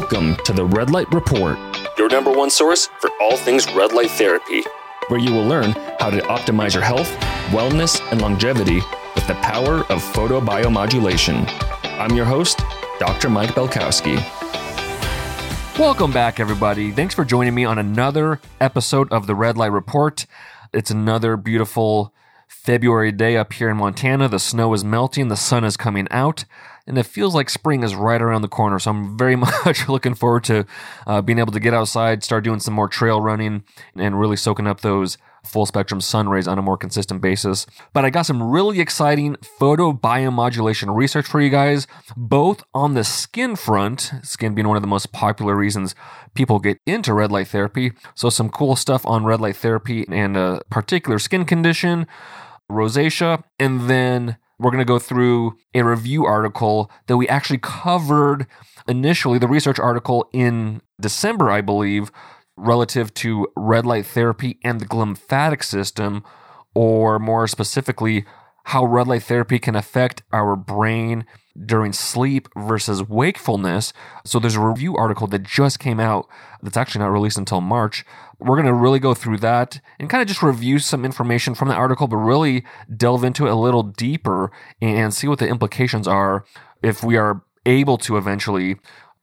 Welcome to the Red Light Report, your number one source for all things red light therapy, where you will learn how to optimize your health, wellness, and longevity with the power of photobiomodulation. I'm your host, Dr. Mike Belkowski. Welcome back, everybody. Thanks for joining me on another episode of the Red Light Report. It's another beautiful February day up here in Montana. The snow is melting, the sun is coming out, and it feels like spring is right around the corner. So I'm very much looking forward to uh, being able to get outside, start doing some more trail running, and really soaking up those full spectrum sun rays on a more consistent basis. But I got some really exciting photobiomodulation research for you guys, both on the skin front, skin being one of the most popular reasons people get into red light therapy. So, some cool stuff on red light therapy and a particular skin condition, rosacea, and then we're going to go through a review article that we actually covered initially, the research article in December, I believe, relative to red light therapy and the glymphatic system, or more specifically, how red light therapy can affect our brain during sleep versus wakefulness. So there's a review article that just came out that's actually not released until March. We're going to really go through that and kind of just review some information from the article, but really delve into it a little deeper and see what the implications are if we are able to eventually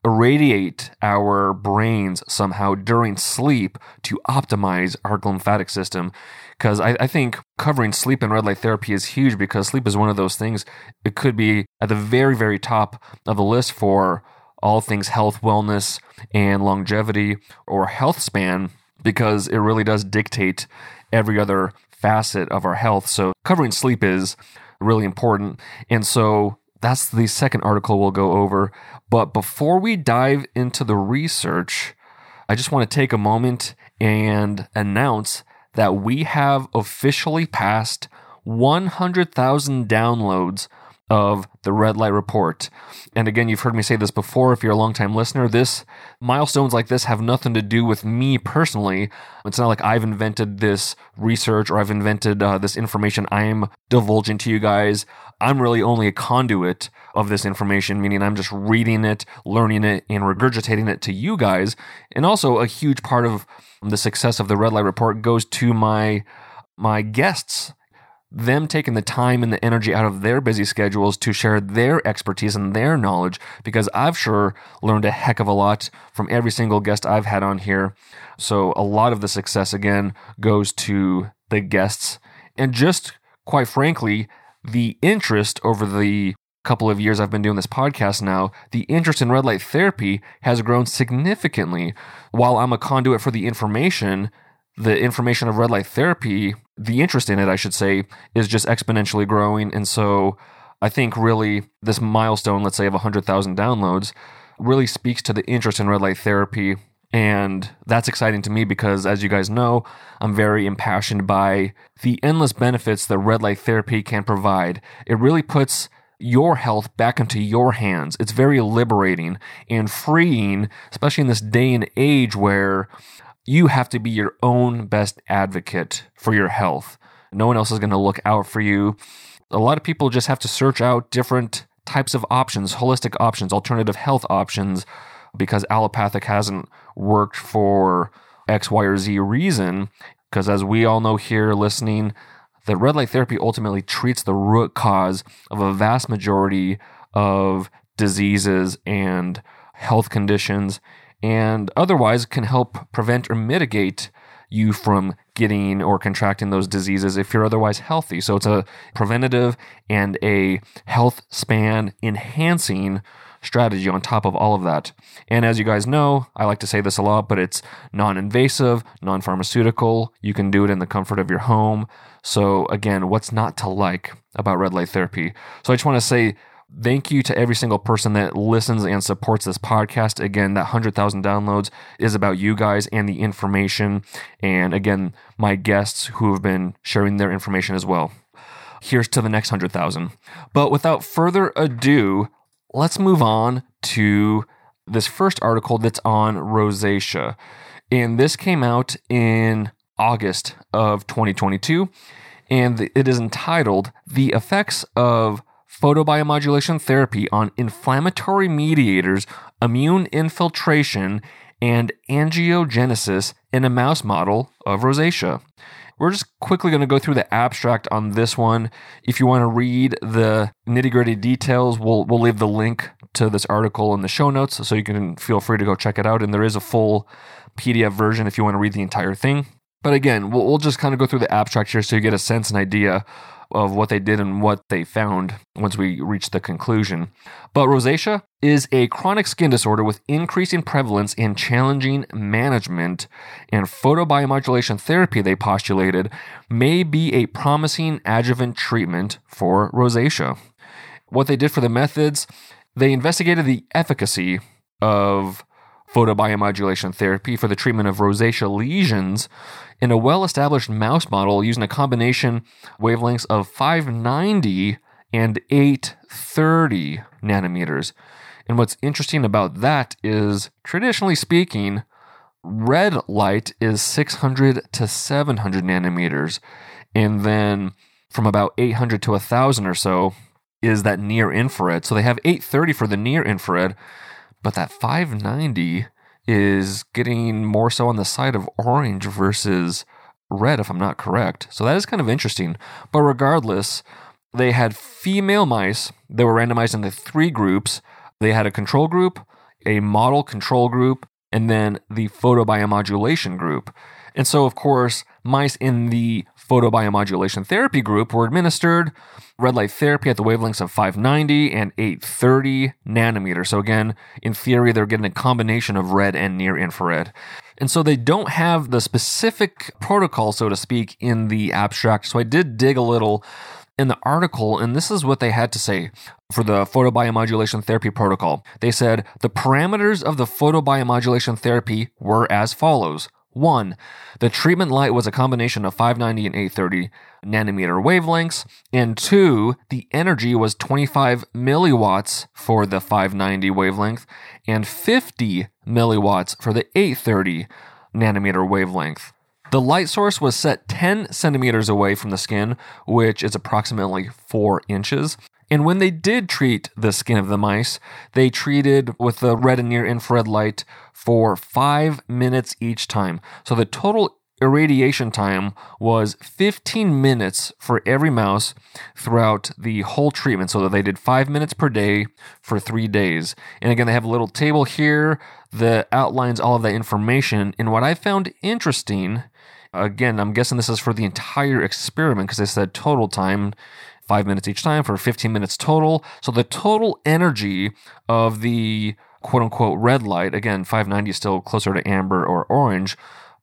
irradiate our brains somehow during sleep to optimize our glymphatic system. Because I, I, think covering sleep and red light therapy is huge because sleep is one of those things. It could be at the very, very top of the list for all things health, wellness, and longevity or health span because it really does dictate every other facet of our health. So covering sleep is really important. And so that's the second article we'll go over. But before we dive into the research, I just want to take a moment and announce that we have officially passed 100,000 downloads of the Red Light Report. And again, you've heard me say this before if you're a longtime listener. This milestones like this have nothing to do with me personally. It's not like I've invented this research or I've invented uh, this information I'm divulging to you guys. I'm really only a conduit of this information, meaning I'm just reading it, learning it, and regurgitating it to you guys. And also, a huge part of the success of the Red Light Report goes to my my guests them taking the time and the energy out of their busy schedules to share their expertise and their knowledge because I've sure learned a heck of a lot from every single guest I've had on here. So a lot of the success again goes to the guests and just quite frankly, the interest over the couple of years I've been doing this podcast now, the interest in red light therapy has grown significantly. While I'm a conduit for the information, the information of red light therapy, the interest in it, I should say, is just exponentially growing. And so I think really this milestone, let's say of 100,000 downloads, really speaks to the interest in red light therapy. And that's exciting to me because, as you guys know, I'm very impassioned by the endless benefits that red light therapy can provide. It really puts your health back into your hands. It's very liberating and freeing, especially in this day and age where you have to be your own best advocate for your health. No one else is going to look out for you. A lot of people just have to search out different types of options, holistic options, alternative health options, because allopathic hasn't worked for X, Y, or Z reason. Because as we all know here listening, that red light therapy ultimately treats the root cause of a vast majority of diseases and health conditions and otherwise can help prevent or mitigate you from getting or contracting those diseases if you're otherwise healthy. So it's a preventative and a health span enhancing strategy on top of all of that. And as you guys know, I like to say this a lot, but it's non invasive, non pharmaceutical. You can do it in the comfort of your home. So, again, what's not to like about red light therapy? So, I just want to say Thank you to every single person that listens and supports this podcast. Again, that 100,000 downloads is about you guys and the information. And again, my guests who have been sharing their information as well. Here's to the next 100,000. But without further ado, let's move on to this first article that's on rosacea. And this came out in August of 2022. And it is entitled The Effects of photobiomodulation therapy on inflammatory mediators, immune infiltration, and angiogenesis in a mouse model of rosacea. We're just quickly going to go through the abstract on this one. If you want to read the nitty gritty details, we'll, we'll leave the link to this article in the show notes so you can feel free to go check it out. And there is a full PDF version if you want to read the entire thing. But again, we'll, we'll just kind of go through the abstract here so you get a sense and idea of what they did and what they found once we reach the conclusion. But rosacea is a chronic skin disorder with increasing prevalence and challenging management, and photobiomodulation therapy, they postulated, may be a promising adjuvant treatment for rosacea. What they did for the methods, they investigated the efficacy of photobiomodulation therapy for the treatment of rosacea lesions in a well established mouse model using a combination wavelengths of 590 and 830 nanometers. And what's interesting about that is, traditionally speaking, red light is 600 to 700 nanometers. And then from about 800 to 1000 or so is that near infrared. So they have 830 for the near infrared, but that 590 is getting more so on the side of orange versus red, if I'm not correct. So that is kind of interesting. But regardless, they had female mice that were randomized into three groups. They had a control group, a model control group, and then the photobiomodulation group. And so, of course, mice in the photobiomodulation therapy group were administered red light therapy at the wavelengths of 590 and 830 nanometers. So, again, in theory, they're getting a combination of red and near infrared. And so they don't have the specific protocol, so to speak, in the abstract. So I did dig a little in the article, and this is what they had to say for the photobiomodulation therapy protocol. They said the parameters of the photobiomodulation therapy were as follows. One, the treatment light was a combination of 590 and 830 nanometer wavelengths. And two, the energy was 25 milliwatts for the 590 wavelength and 50 milliwatts for the 830 nanometer wavelength. The light source was set 10 centimeters away from the skin, which is approximately 4 inches. And when they did treat the skin of the mice, they treated with the red and near infrared light for five minutes each time. So the total irradiation time was 15 minutes for every mouse throughout the whole treatment so that they did five minutes per day for three days. And again, they have a little table here that outlines all of that information. And what I found interesting, again, I'm guessing this is for the entire experiment because they said total time five minutes each time for 15 minutes total. So the total energy of the quote unquote red light, again, 590 is still closer to amber or orange,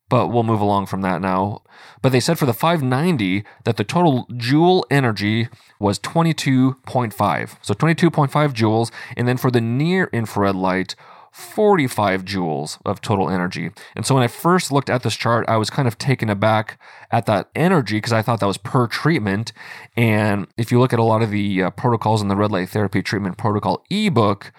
but we'll move along from that now. But they said for the 590 that the total joule energy was 22.5. So 22.5 joules. And then for the near infrared light, 45 joules of total energy. And so when I first looked at this chart, I was kind of taken aback at that energy because I thought that was per treatment. And if you look at a lot of the uh, protocols in the red light therapy treatment protocol ebook,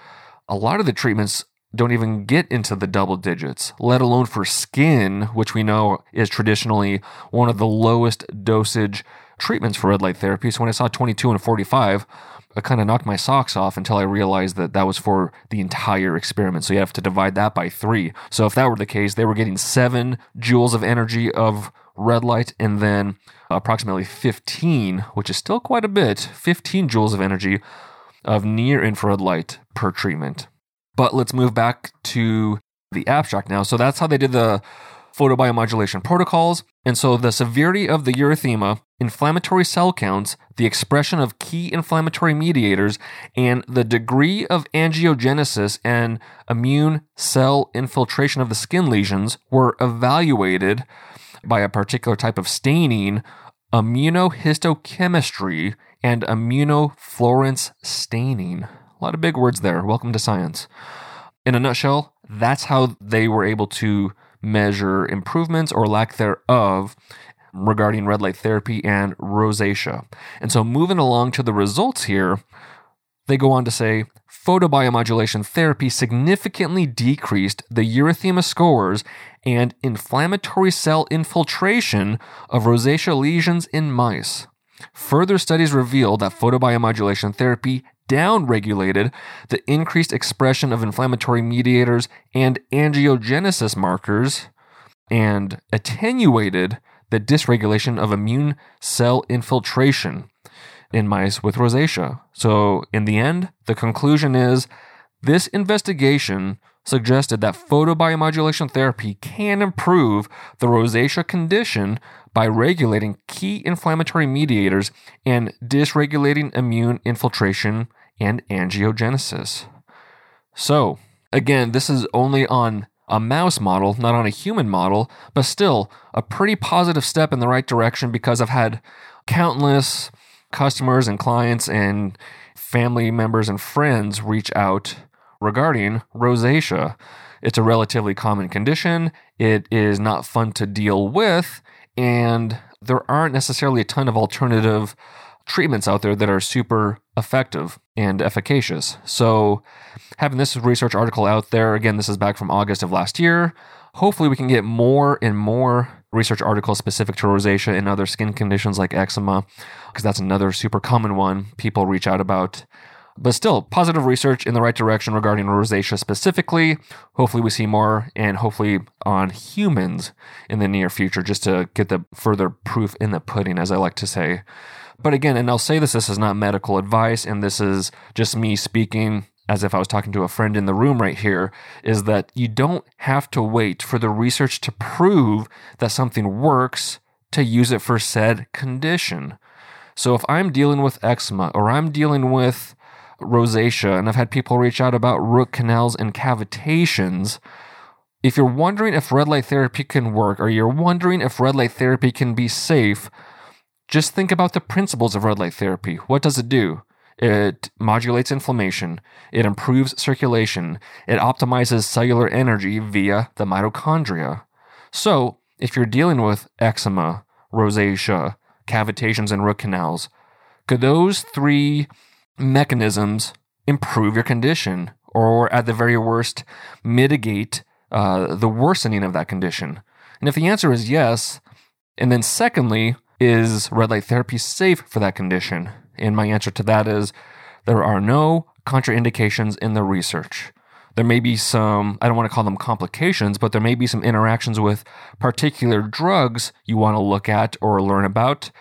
a lot of the treatments don't even get into the double digits, let alone for skin, which we know is traditionally one of the lowest dosage treatments for red light therapy. So when I saw 22 and 45, I kind of knocked my socks off until I realized that that was for the entire experiment. So you have to divide that by three. So if that were the case, they were getting seven joules of energy of red light and then approximately 15, which is still quite a bit, 15 joules of energy of near infrared light per treatment. But let's move back to the abstract now. So that's how they did the photobiomodulation protocols. And so the severity of the erythema, inflammatory cell counts, the expression of key inflammatory mediators, and the degree of angiogenesis and immune cell infiltration of the skin lesions were evaluated by a particular type of staining, immunohistochemistry, and immunofluorescence staining. A lot of big words there. Welcome to science. In a nutshell, that's how they were able to measure improvements or lack thereof regarding red light therapy and rosacea. And so, moving along to the results here, they go on to say photobiomodulation therapy significantly decreased the erythema scores and inflammatory cell infiltration of rosacea lesions in mice. further studies reveal that photobiomodulation therapy downregulated the increased expression of inflammatory mediators and angiogenesis markers and attenuated the dysregulation of immune cell infiltration in mice with rosacea. So, in the end, the conclusion is this investigation suggested that photobiomodulation therapy can improve the rosacea condition by regulating key inflammatory mediators and dysregulating immune infiltration and angiogenesis. So, again, this is only on a mouse model, not on a human model, but still a pretty positive step in the right direction because I've had countless customers and clients and family members and friends reach out regarding rosacea. It's a relatively common condition. It is not fun to deal with, and there aren't necessarily a ton of alternative treatments out there that are super effective and efficacious. So, having this research article out there, again, this is back from August of last year. Hopefully, we can get more and more research articles specific to rosacea and other skin conditions like eczema, because that's another super common one people reach out about. But still, positive research in the right direction regarding rosacea specifically. Hopefully, we see more and hopefully on humans in the near future just to get the further proof in the pudding, as I like to say. But again, and I'll say this this is not medical advice, and this is just me speaking as if I was talking to a friend in the room right here, is that you don't have to wait for the research to prove that something works to use it for said condition. So if I'm dealing with eczema or I'm dealing with rosacea, and I've had people reach out about root canals and cavitations. If you're wondering if red light therapy can work, or you're wondering if red light therapy can be safe, just think about the principles of red light therapy. What does it do? It modulates inflammation, it improves circulation, it optimizes cellular energy via the mitochondria. So, if you're dealing with eczema, rosacea, cavitations, and root canals, could those three mechanisms improve your condition, or at the very worst, mitigate uh, the worsening of that condition? And if the answer is yes, and then secondly, is red light therapy safe for that condition? And my answer to that is there are no contraindications in the research. There may be some, I don't want to call them complications, but there may be some interactions with particular drugs you want to look at or learn about.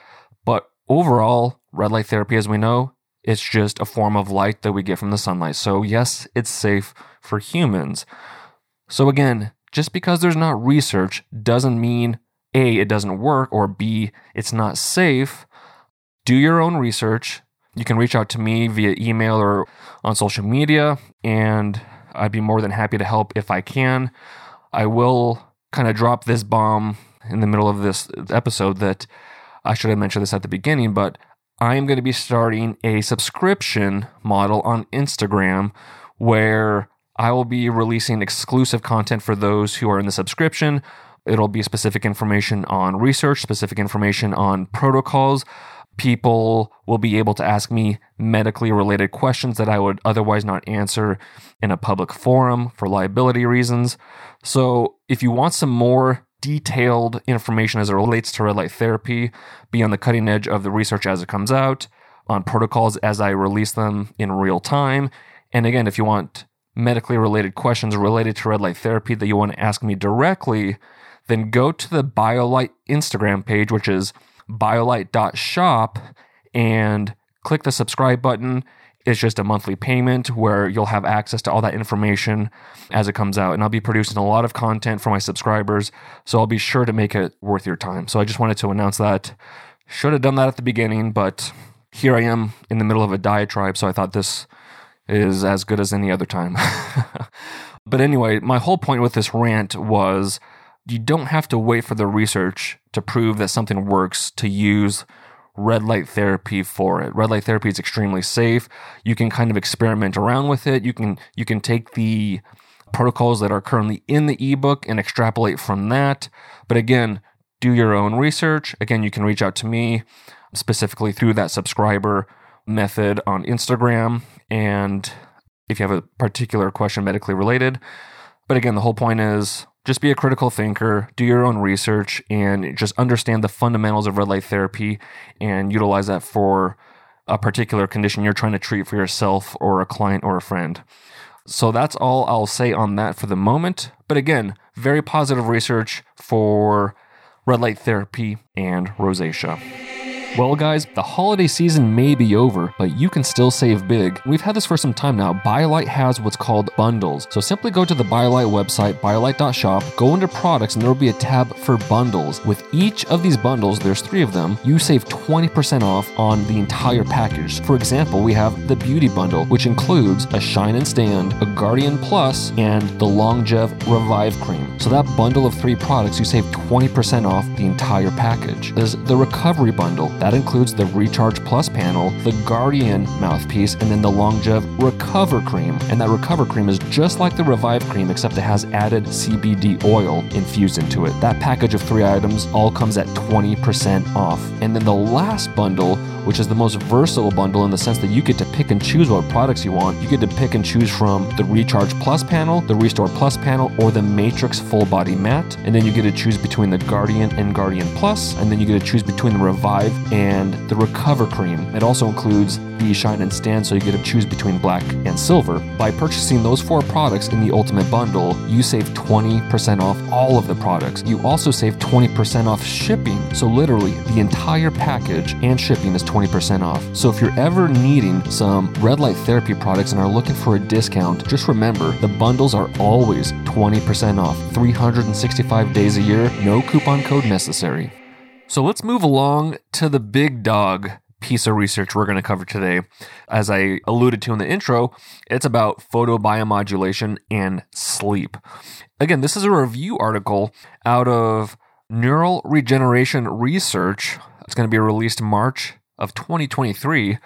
But overall, red light therapy, as we know, it's just a form of light that we get from the sunlight. So, yes, it's safe for humans. So, again, just because there's not research doesn't mean A, it doesn't work, or B, it's not safe. Do your own research. You can reach out to me via email or on social media, and I'd be more than happy to help if I can. I will kind of drop this bomb in the middle of this episode that I should have mentioned this at the beginning, but I am going to be starting a subscription model on Instagram where I will be releasing exclusive content for those who are in the subscription. It'll be specific information on research, specific information on protocols. People will be able to ask me medically related questions that I would otherwise not answer in a public forum for liability reasons. So, if you want some more detailed information as it relates to red light therapy, be on the cutting edge of the research as it comes out, on protocols as I release them in real time. And again, if you want medically related questions related to red light therapy that you want to ask me directly, then go to the BioLight Instagram page, which is biolight.shop, and click the subscribe button it's just a monthly payment where you'll have access to all that information as it comes out. And I'll be producing a lot of content for my subscribers. So I'll be sure to make it worth your time. So I just wanted to announce that. Should have done that at the beginning, but here I am in the middle of a diatribe. So I thought this is as good as any other time. but anyway, my whole point with this rant was you don't have to wait for the research to prove that something works to use red light therapy for it. Red light therapy is extremely safe. You can kind of experiment around with it. You can you can take the protocols that are currently in the ebook and extrapolate from that. But again, do your own research. Again, you can reach out to me specifically through that subscriber method on Instagram and if you have a particular question medically related. But again, the whole point is just be a critical thinker, do your own research, and just understand the fundamentals of red light therapy and utilize that for a particular condition you're trying to treat for yourself or a client or a friend. So that's all I'll say on that for the moment. But again, very positive research for red light therapy and rosacea. Well, guys, the holiday season may be over, but you can still save big. We've had this for some time now. BioLight has what's called bundles. So simply go to the BioLight website, biolight.shop, go into products, and there will be a tab for bundles. With each of these bundles, there's three of them, you save 20% off on the entire package. For example, we have the Beauty Bundle, which includes a Shine and Stand, a Guardian Plus, and the Longev Revive Cream. So that bundle of three products, you save 20% off the entire package. There's the Recovery Bundle. That includes the Recharge Plus panel, the Guardian mouthpiece, and then the Longev Recover Cream. And that Recover Cream is just like the Revive Cream, except it has added CBD oil infused into it. That package of three items all comes at 20% off. And then the last bundle which is the most versatile bundle in the sense that you get to pick and choose what products you want. You get to pick and choose from the Recharge Plus panel, the Restore Plus panel, or the Matrix Full Body Mat. And then you get to choose between the Guardian and Guardian Plus, and then you get to choose between the Revive and the Recover Cream. It also includes Shine and Stand, so you get to choose between black and silver. By purchasing those four products in the Ultimate Bundle, you save 20% off all of the products. You also save 20% off shipping. So, literally, the entire package and shipping is 20% off. So if you're ever needing some red light therapy products and are looking for a discount, just remember the bundles are always 20% off, 365 days a year, no coupon code necessary. So let's move along to the big dog piece of research we're going to cover today. As I alluded to in the intro, it's about photobiomodulation and sleep. Again, this is a review article out of Neural Regeneration Research. It's going to be released March of 2023,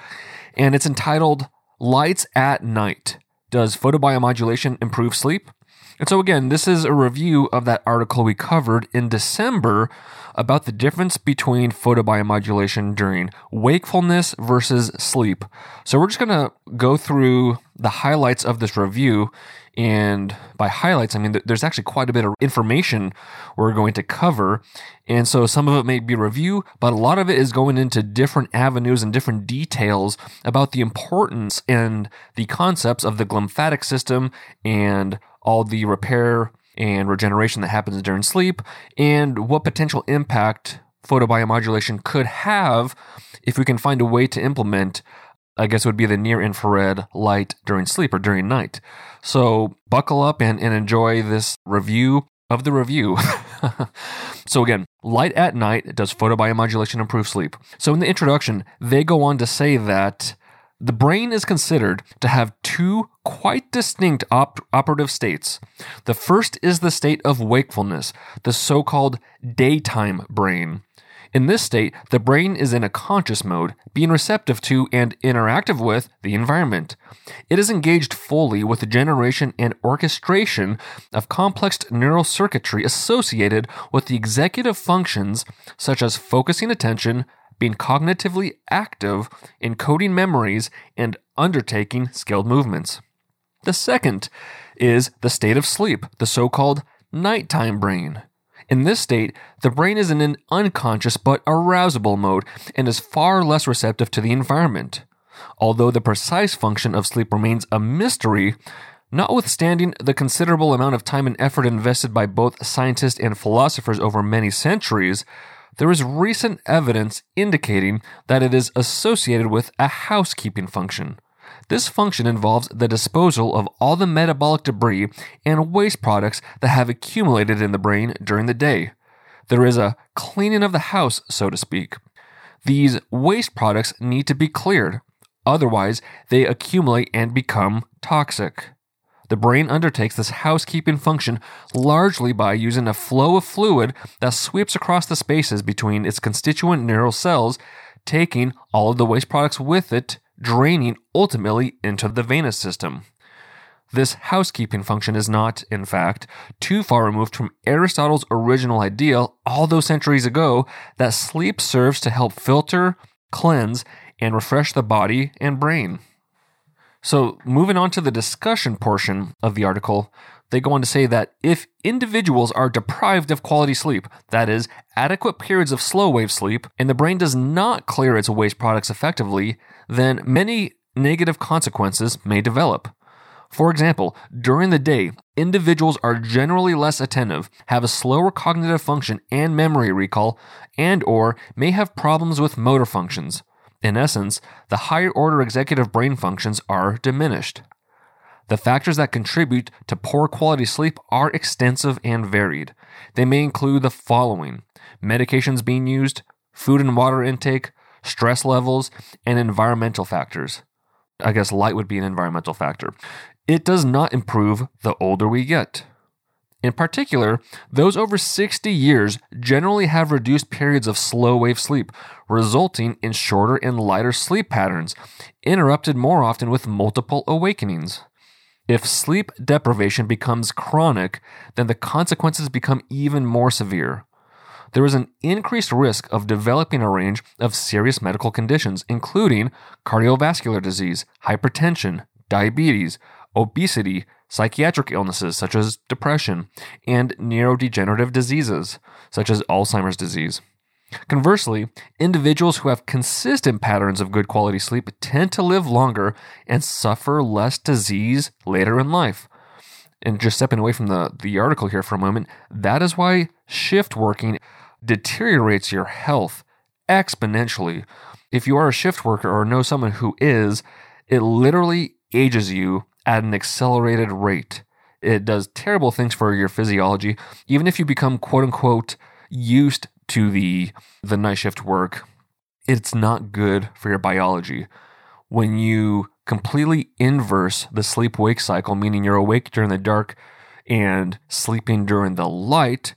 and it's entitled Lights at Night Does Photobiomodulation Improve Sleep? And so, again, this is a review of that article we covered in December about the difference between photobiomodulation during wakefulness versus sleep. So, we're just going to go through the highlights of this review and by highlights, I mean there's actually quite a bit of information we're going to cover. And so some of it may be review, but a lot of it is going into different avenues and different details about the importance and the concepts of the glymphatic system and all the repair and regeneration that happens during sleep and what potential impact photobiomodulation could have if we can find a way to implement I guess would be the near infrared light during sleep or during night. So buckle up and, and enjoy this review of the review. so again, light at night does photobiomodulation improve sleep. So in the introduction, they go on to say that the brain is considered to have two quite distinct op- operative states. The first is the state of wakefulness, the so called daytime brain. In this state, the brain is in a conscious mode, being receptive to and interactive with the environment. It is engaged fully with the generation and orchestration of complex neural circuitry associated with the executive functions such as focusing attention, being cognitively active, encoding memories, and undertaking skilled movements. The second is the state of sleep, the so called nighttime brain. In this state, the brain is in an unconscious but arousable mode and is far less receptive to the environment. Although the precise function of sleep remains a mystery, notwithstanding the considerable amount of time and effort invested by both scientists and philosophers over many centuries, there is recent evidence indicating that it is associated with a housekeeping function. This function involves the disposal of all the metabolic debris and waste products that have accumulated in the brain during the day. There is a cleaning of the house, so to speak. These waste products need to be cleared, otherwise, they accumulate and become toxic. The brain undertakes this housekeeping function largely by using a flow of fluid that sweeps across the spaces between its constituent neural cells, taking all of the waste products with it draining ultimately into the venous system. This housekeeping function is not, in fact, too far removed from Aristotle's original ideal all those centuries ago that sleep serves to help filter, cleanse, and refresh the body and brain. So, moving on to the discussion portion of the article, they go on to say that if individuals are deprived of quality sleep, that is, adequate periods of slow wave sleep, and the brain does not clear its waste products effectively, then many negative consequences may develop. For example, during the day, individuals are generally less attentive, have a slower cognitive function and memory recall, and or may have problems with motor functions. In essence, the higher order executive brain functions are diminished. The factors that contribute to poor quality sleep are extensive and varied. They may include the following medications being used, food and water intake, stress levels, and environmental factors. I guess light would be an environmental factor. It does not improve the older we get. In particular, those over 60 years generally have reduced periods of slow wave sleep, resulting in shorter and lighter sleep patterns, interrupted more often with multiple awakenings. If sleep deprivation becomes chronic, then the consequences become even more severe. There is an increased risk of developing a range of serious medical conditions, including cardiovascular disease, hypertension, diabetes, obesity, psychiatric illnesses such as depression, and neurodegenerative diseases such as Alzheimer's disease. Conversely, individuals who have consistent patterns of good quality sleep tend to live longer and suffer less disease later in life. And just stepping away from the, the article here for a moment, that is why shift working deteriorates your health exponentially. If you are a shift worker or know someone who is, it literally ages you at an accelerated rate. It does terrible things for your physiology. Even if you become quote unquote used to the the night shift work, it's not good for your biology. When you completely inverse the sleep wake cycle, meaning you're awake during the dark and sleeping during the light,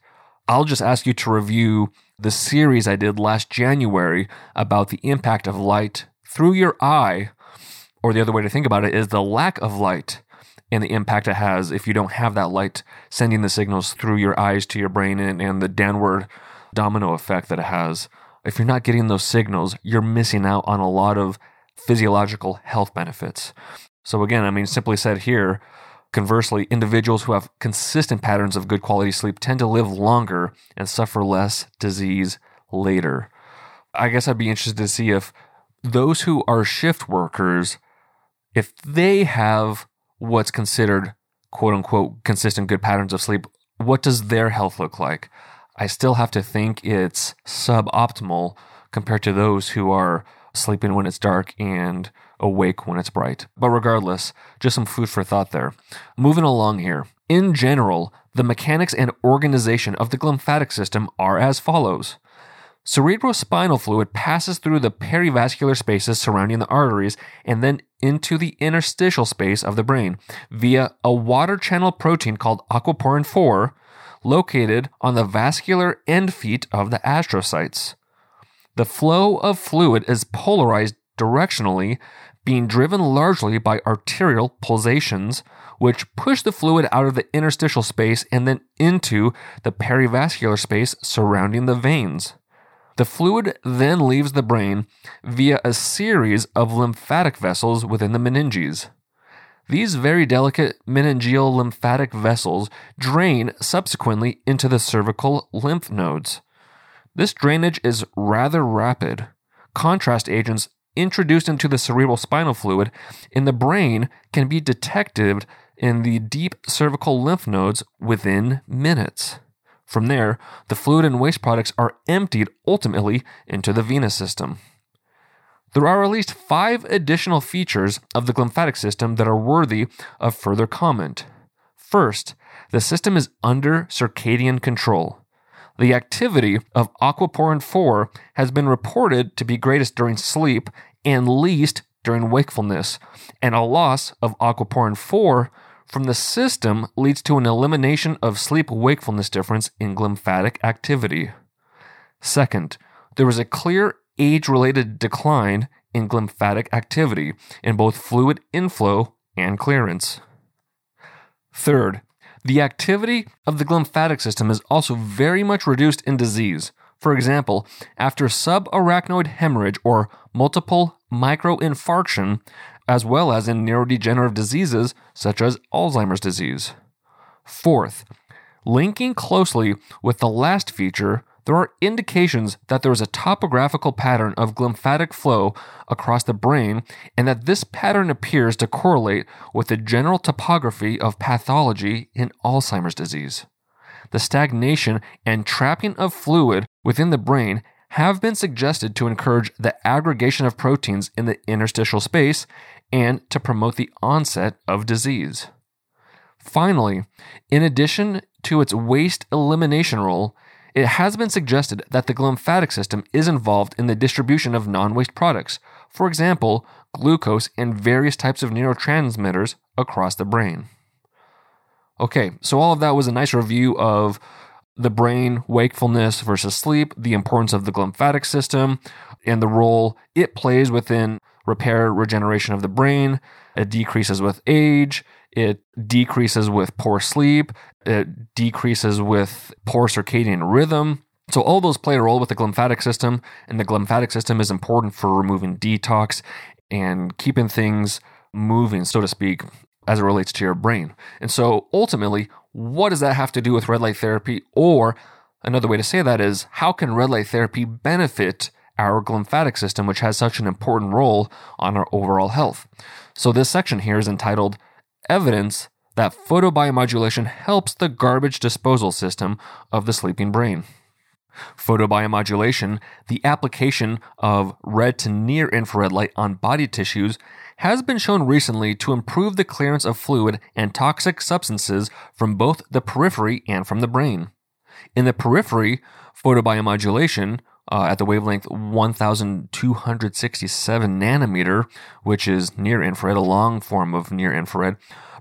I'll just ask you to review the series I did last January about the impact of light through your eye, or the other way to think about it is the lack of light and the impact it has if you don't have that light sending the signals through your eyes to your brain and, and the downward domino effect that it has. If you're not getting those signals, you're missing out on a lot of physiological health benefits. So, again, I mean, simply said here, conversely, individuals who have consistent patterns of good quality sleep tend to live longer and suffer less disease later. I guess I'd be interested to see if those who are shift workers, if they have what's considered quote unquote consistent good patterns of sleep, what does their health look like? I still have to think it's suboptimal compared to those who are sleeping when it's dark and awake when it's bright. But regardless, just some food for thought there. Moving along here. In general, the mechanics and organization of the glymphatic system are as follows. Cerebrospinal fluid passes through the perivascular spaces surrounding the arteries and then into the interstitial space of the brain via a water channel protein called aquaporin 4 located on the vascular end feet of the astrocytes. The flow of fluid is polarized directionally, being driven largely by arterial pulsations, which push the fluid out of the interstitial space and then into the perivascular space surrounding the veins. The fluid then leaves the brain via a series of lymphatic vessels within the meninges. These very delicate meningeal lymphatic vessels drain subsequently into the cervical lymph nodes. This drainage is rather rapid. Contrast agents introduced into the cerebral spinal fluid in the brain can be detected in the deep cervical lymph nodes within minutes. From there, the fluid and waste products are emptied ultimately into the venous system. There are at least five additional features of the glymphatic system that are worthy of further comment. First, the system is under circadian control. The activity of aquaporin 4 has been reported to be greatest during sleep and least during wakefulness, and a loss of aquaporin 4 from the system leads to an elimination of sleep wakefulness difference in glymphatic activity. Second, there is a clear age related decline in glymphatic activity in both fluid inflow and clearance. Third, the activity of the glymphatic system is also very much reduced in disease. For example, after subarachnoid hemorrhage or multiple microinfarction, as well as in neurodegenerative diseases such as Alzheimer's disease. Fourth, linking closely with the last feature, there are indications that there is a topographical pattern of glymphatic flow across the brain and that this pattern appears to correlate with the general topography of pathology in Alzheimer's disease. The stagnation and trapping of fluid within the brain have been suggested to encourage the aggregation of proteins in the interstitial space and to promote the onset of disease. Finally, in addition to its waste elimination role, it has been suggested that the glymphatic system is involved in the distribution of non waste products, for example, glucose and various types of neurotransmitters across the brain. Okay, so all of that was a nice review of the brain, wakefulness versus sleep, the importance of the glymphatic system, and the role it plays within repair regeneration of the brain. It decreases with age, it decreases with poor sleep, it decreases with poor circadian rhythm. So, all those play a role with the glymphatic system, and the glymphatic system is important for removing detox and keeping things moving, so to speak, as it relates to your brain. And so, ultimately, what does that have to do with red light therapy? Or another way to say that is, how can red light therapy benefit our glymphatic system, which has such an important role on our overall health? So, this section here is entitled Evidence that Photobiomodulation helps the garbage disposal system of the sleeping brain. Photobiomodulation, the application of red to near infrared light on body tissues, has been shown recently to improve the clearance of fluid and toxic substances from both the periphery and from the brain. In the periphery, photobiomodulation uh, at the wavelength 1267 nanometer, which is near infrared, a long form of near infrared,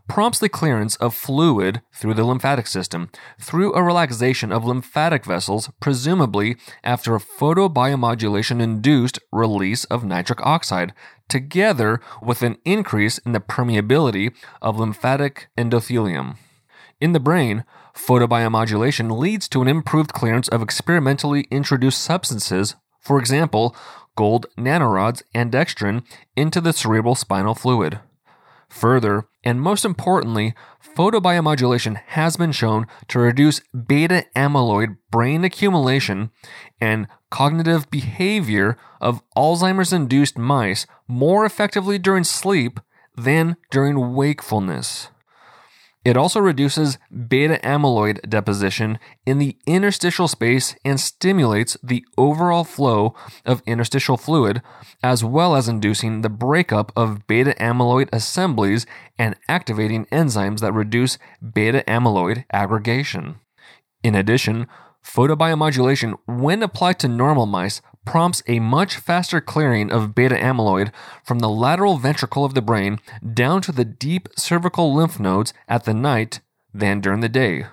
prompts the clearance of fluid through the lymphatic system through a relaxation of lymphatic vessels, presumably after a photobiomodulation induced release of nitric oxide, together with an increase in the permeability of lymphatic endothelium. In the brain, photobiomodulation leads to an improved clearance of experimentally introduced substances, for example, gold nanorods and dextran, into the cerebral spinal fluid. Further, and most importantly, photobiomodulation has been shown to reduce beta amyloid brain accumulation and cognitive behavior of Alzheimer's induced mice more effectively during sleep than during wakefulness. It also reduces beta amyloid deposition in the interstitial space and stimulates the overall flow of interstitial fluid, as well as inducing the breakup of beta amyloid assemblies and activating enzymes that reduce beta amyloid aggregation. In addition, photobiomodulation, when applied to normal mice, prompts a much faster clearing of beta amyloid from the lateral ventricle of the brain down to the deep cervical lymph nodes at the night than during the day.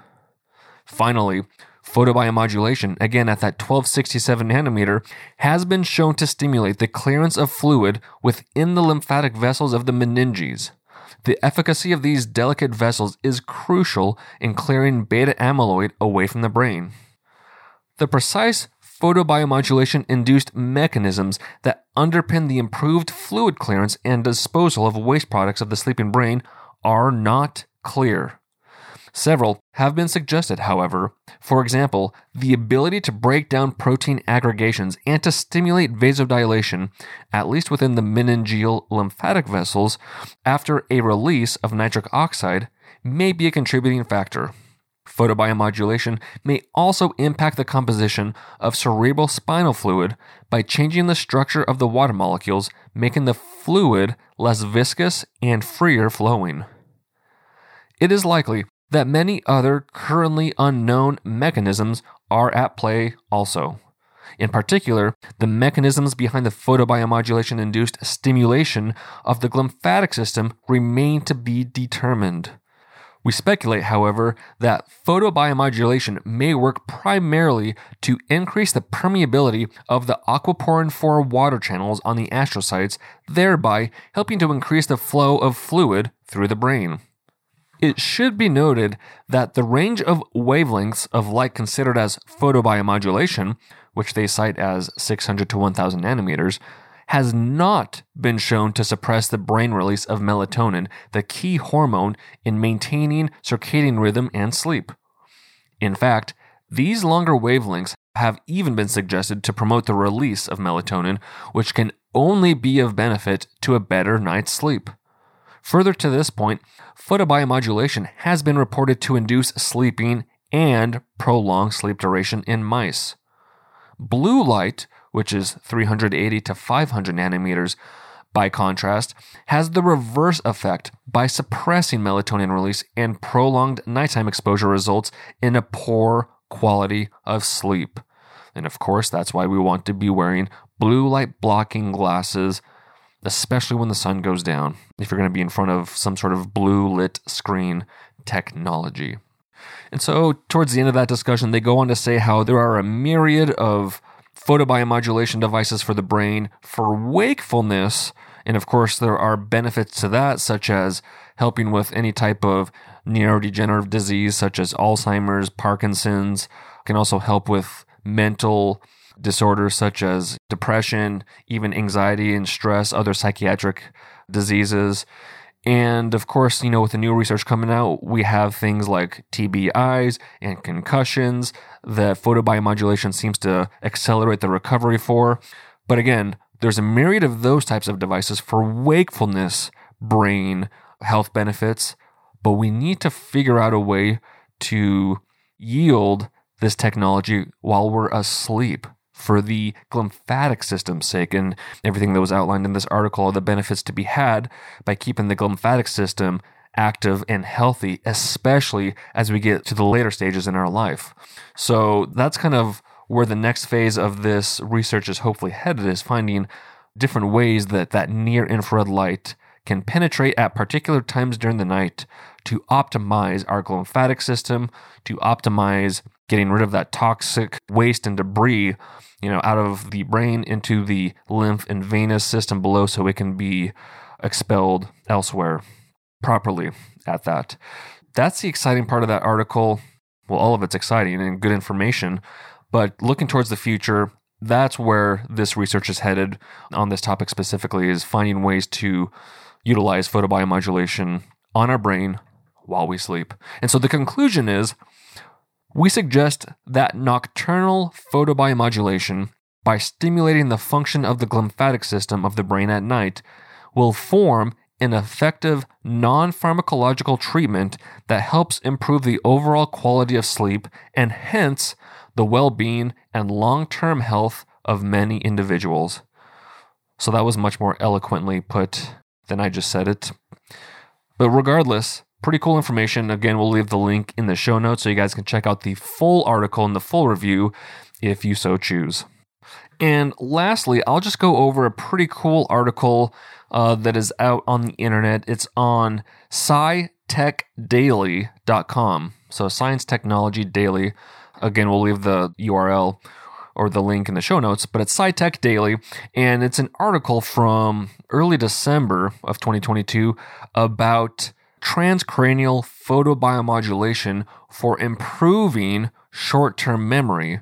Finally, photobiomodulation, again at that 1267 nanometer, has been shown to stimulate the clearance of fluid within the lymphatic vessels of the meninges. The efficacy of these delicate vessels is crucial in clearing beta amyloid away from the brain. The precise photobiomodulation induced mechanisms that underpin the improved fluid clearance and disposal of waste products of the sleeping brain are not clear. Several have been suggested, however. For example, the ability to break down protein aggregations and to stimulate vasodilation, at least within the meningeal lymphatic vessels, after a release of nitric oxide, may be a contributing factor. Photobiomodulation may also impact the composition of cerebral spinal fluid by changing the structure of the water molecules, making the fluid less viscous and freer flowing. It is likely that many other currently unknown mechanisms are at play also. In particular, the mechanisms behind the photobiomodulation induced stimulation of the glymphatic system remain to be determined. We speculate, however, that photobiomodulation may work primarily to increase the permeability of the aquaporin 4 water channels on the astrocytes, thereby helping to increase the flow of fluid through the brain. It should be noted that the range of wavelengths of light considered as photobiomodulation, which they cite as 600 to 1000 nanometers, has not been shown to suppress the brain release of melatonin, the key hormone in maintaining circadian rhythm and sleep. In fact, these longer wavelengths have even been suggested to promote the release of melatonin, which can only be of benefit to a better night's sleep. Further to this point, photobiomodulation has been reported to induce sleeping and prolong sleep duration in mice. Blue light, which is 380 to 500 nanometers, by contrast, has the reverse effect by suppressing melatonin release and prolonged nighttime exposure results in a poor quality of sleep. And of course, that's why we want to be wearing blue light blocking glasses, especially when the sun goes down, if you're going to be in front of some sort of blue lit screen technology. And so, towards the end of that discussion, they go on to say how there are a myriad of photobiomodulation devices for the brain for wakefulness. And of course, there are benefits to that, such as helping with any type of neurodegenerative disease, such as Alzheimer's, Parkinson's, can also help with mental disorders such as depression, even anxiety and stress, other psychiatric diseases. And of course, you know, with the new research coming out, we have things like TBIs and concussions that photobiomodulation seems to accelerate the recovery for. But again, there's a myriad of those types of devices for wakefulness brain health benefits, but we need to figure out a way to yield this technology while we're asleep for the glymphatic system's sake and everything that was outlined in this article are the benefits to be had by keeping the glymphatic system active and healthy, especially as we get to the later stages in our life. So that's kind of where the next phase of this research is hopefully headed is finding different ways that that near infrared light can penetrate at particular times during the night to optimize our glymphatic system, to optimize getting rid of that toxic waste and debris, you know, out of the brain into the lymph and venous system below so it can be expelled elsewhere properly at that. That's the exciting part of that article. Well, all of it's exciting and good information, but looking towards the future, that's where this research is headed on this topic specifically is finding ways to utilize photobiomodulation on our brain while we sleep. And so the conclusion is we suggest that nocturnal photobiomodulation, by stimulating the function of the glymphatic system of the brain at night, will form an effective non pharmacological treatment that helps improve the overall quality of sleep and hence the well being and long term health of many individuals. So that was much more eloquently put than I just said it. But regardless, Pretty cool information. Again, we'll leave the link in the show notes so you guys can check out the full article and the full review if you so choose. And lastly, I'll just go over a pretty cool article uh, that is out on the internet. It's on scitechdaily.com. So, Science Technology Daily. Again, we'll leave the URL or the link in the show notes, but it's SciTech Daily, and it's an article from early December of 2022 about transcranial photobiomodulation for improving short term memory.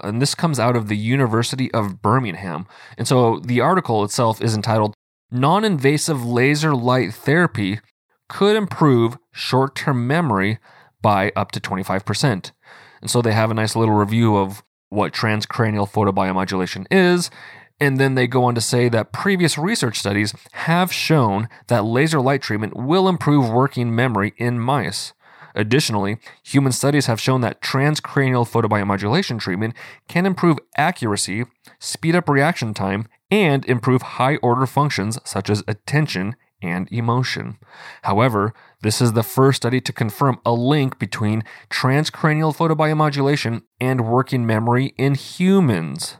And this comes out of the University of Birmingham. And so the article itself is entitled Non Invasive Laser Light Therapy Could Improve Short Term Memory by Up to 25%. And so they have a nice little review of what transcranial photobiomodulation is and then they go on to say that previous research studies have shown that laser light treatment will improve working memory in mice. Additionally, human studies have shown that transcranial photobiomodulation treatment can improve accuracy, speed up reaction time, and improve high order functions such as attention and emotion. However, this is the first study to confirm a link between transcranial photobiomodulation and working memory in humans.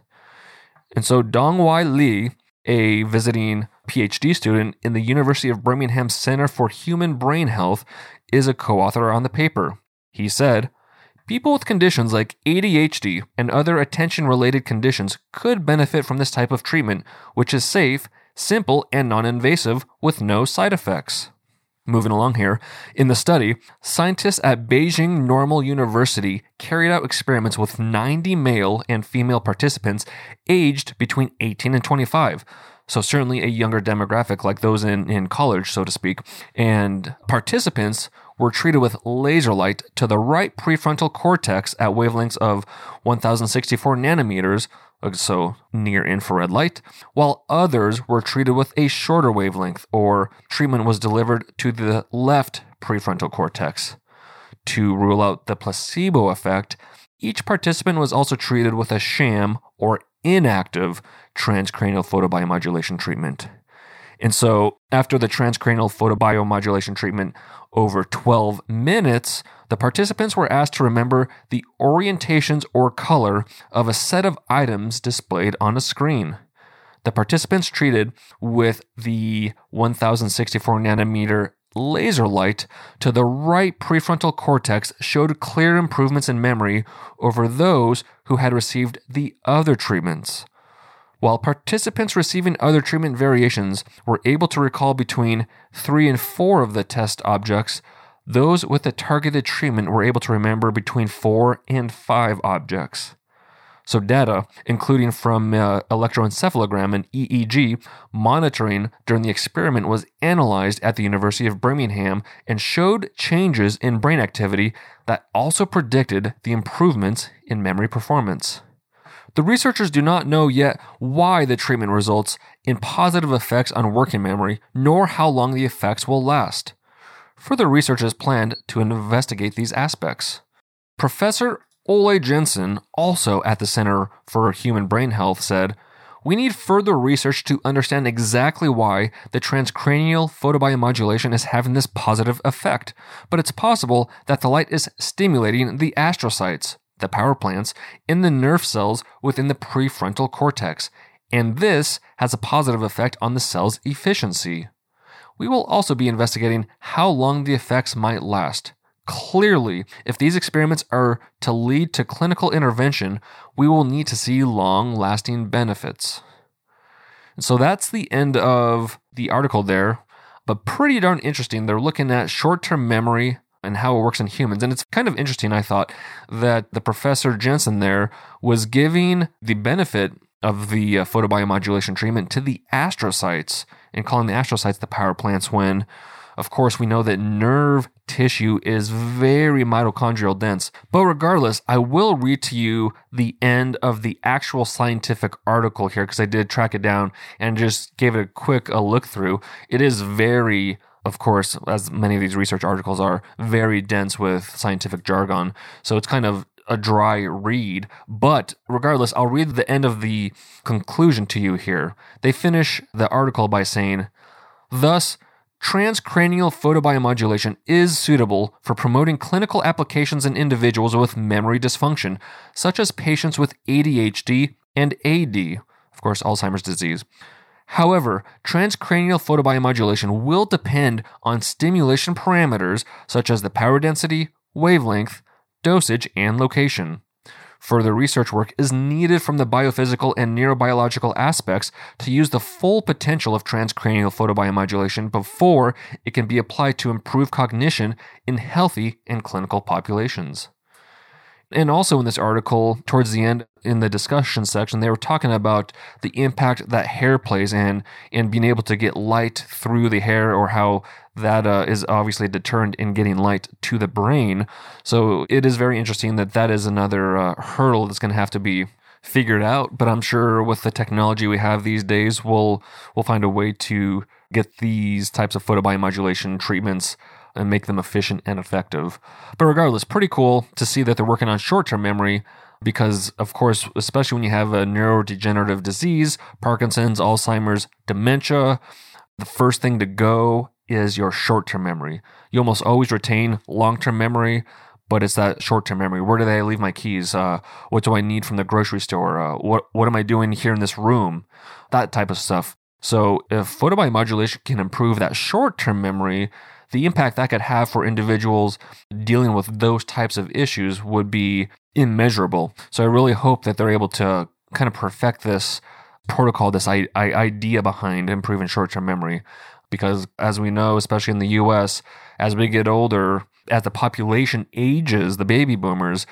And so Dongwei Li, a visiting PhD student in the University of Birmingham Center for Human Brain Health, is a co author on the paper. He said, People with conditions like ADHD and other attention related conditions could benefit from this type of treatment, which is safe, simple, and non invasive with no side effects. Moving along here, in the study, scientists at Beijing Normal University carried out experiments with 90 male and female participants aged between 18 and 25. So, certainly a younger demographic like those in, in college, so to speak. And participants were treated with laser light to the right prefrontal cortex at wavelengths of 1064 nanometers, Uh, so near infrared light, while others were treated with a shorter wavelength, or treatment was delivered to the left prefrontal cortex. To rule out the placebo effect, each participant was also treated with a sham or inactive transcranial photobiomodulation treatment. And so, after the transcranial photobiomodulation treatment over 12 minutes, the participants were asked to remember the orientations or color of a set of items displayed on a screen. The participants treated with the 1064 nanometer laser light to the right prefrontal cortex showed clear improvements in memory over those who had received the other treatments. While participants receiving other treatment variations were able to recall between three and four of the test objects, those with the targeted treatment were able to remember between four and five objects. So, data, including from uh, electroencephalogram and EEG monitoring during the experiment, was analyzed at the University of Birmingham and showed changes in brain activity that also predicted the improvements in memory performance. The researchers do not know yet why the treatment results in positive effects on working memory, nor how long the effects will last. Further research is planned to investigate these aspects. Professor Ole Jensen, also at the Center for Human Brain Health, said, we need further research to understand exactly why the transcranial photobiomodulation is having this positive effect, but it's possible that the light is stimulating the astrocytes, the power plants, in the nerve cells within the prefrontal cortex, and this has a positive effect on the cell's efficiency. We will also be investigating how long the effects might last. Clearly, if these experiments are to lead to clinical intervention, we will need to see long lasting benefits. So that's the end of the article there, but pretty darn interesting. They're looking at short term memory and how it works in humans. And it's kind of interesting, I thought, that the professor Jensen there was giving the benefit of the uh, photobiomodulation treatment to the astrocytes and calling the astrocytes the power plants when of course, we know that nerve tissue is very mitochondrial dense. But regardless, I will read to you the end of the actual scientific article here because I did track it down and just gave it a quick a look through. It is very of course, as many of these research articles are, very dense with scientific jargon. So it's kind of a dry read. But regardless, I'll read the end of the conclusion to you here. They finish the article by saying, Thus, Transcranial photobiomodulation is suitable for promoting clinical applications in individuals with memory dysfunction, such as patients with ADHD and AD, of course, Alzheimer's disease. However, transcranial photobiomodulation will depend on stimulation parameters such as the power density, wavelength, dosage, and location. Further research work is needed from the biophysical and neurobiological aspects to use the full potential of transcranial photobiomodulation before it can be applied to improve cognition in healthy and clinical populations. And also in this article, towards the end in the discussion section, they were talking about the impact that hair plays in in being able to get light through the hair, or how that uh, is obviously deterrent in getting light to the brain. So it is very interesting that that is another uh, hurdle that's going to have to be figured out. But I'm sure with the technology we have these days, we'll we'll find a way to get these types of photobiomodulation treatments and make them efficient and effective. But regardless, pretty cool to see that they're working on short term memory because, of course, especially when you have a neurodegenerative disease, Parkinson's, Alzheimer's, dementia, the first thing to go is your short term memory. You almost always retain long term memory, but it's that short term memory. Where did I leave my keys? Uh, what do I need from the grocery store? Uh, what, what am I doing here in this room? That type of stuff. So, if photobiomodulation can improve that short term memory, the impact that could have for individuals dealing with those types of issues would be immeasurable. So I really hope that they're able to kind of perfect this protocol, this idea behind improving short term memory. Because as we know, especially in the US, as we get older, as the population ages, the baby boomers,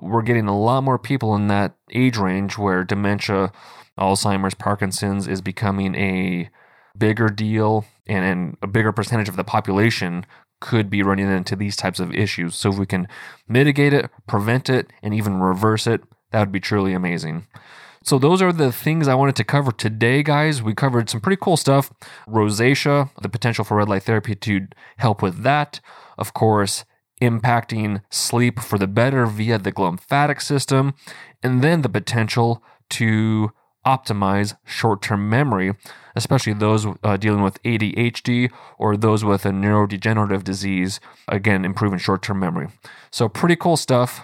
we're getting a lot more people in that age range where dementia Alzheimer's, Parkinson's is becoming a bigger deal and, and a bigger percentage of the population could be running into these types of issues. So if we can mitigate it, prevent it, and even reverse it, that would be truly amazing. So those are the things I wanted to cover today, guys. We covered some pretty cool stuff. Rosacea, the potential for red light therapy to help with that. Of course, impacting sleep for the better via the glymphatic system, and then the potential to optimize short term memory, especially those uh, dealing with ADHD or those with a neurodegenerative disease, again, improving short term memory. So, pretty cool stuff.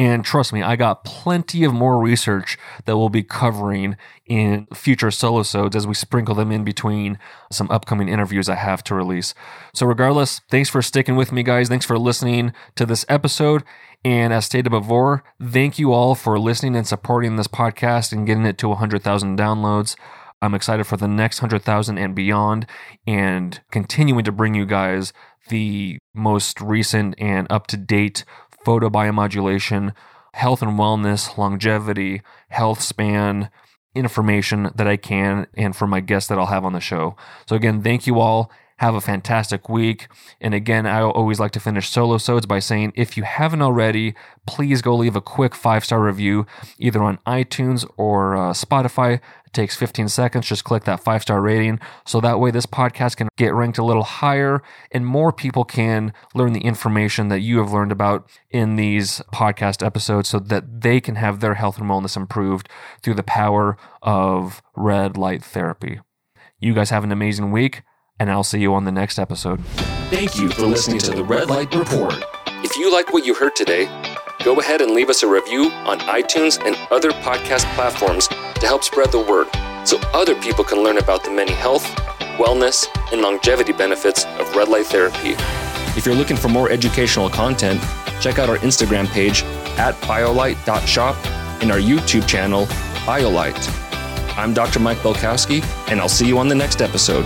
And trust me, I got plenty of more research that we'll be covering in future solo sodes as we sprinkle them in between some upcoming interviews I have to release. So, regardless, thanks for sticking with me, guys. Thanks for listening to this episode. And as stated before, thank you all for listening and supporting this podcast and getting it to 100,000 downloads. I'm excited for the next 100,000 and beyond and continuing to bring you guys the most recent and up to date photobiomodulation, health and wellness, longevity, health span information that I can and for my guests that I'll have on the show. So, again, thank you all. Have a fantastic week. And again, I always like to finish solo sodes by saying if you haven't already, please go leave a quick five star review either on iTunes or uh, Spotify. It takes 15 seconds. Just click that five star rating. So that way this podcast can get ranked a little higher and more people can learn the information that you have learned about in these podcast episodes so that they can have their health and wellness improved through the power of red light therapy. You guys have an amazing week and I'll see you on the next episode. Thank you for listening to the Red Light Report. If you like what you heard today, go ahead and leave us a review on iTunes and other podcast platforms to help spread the word so other people can learn about the many health, wellness, and longevity benefits of red light therapy. If you're looking for more educational content, check out our Instagram page at biolight.shop and our YouTube channel, BioLight. I'm Dr. Mike Belkowski, and I'll see you on the next episode.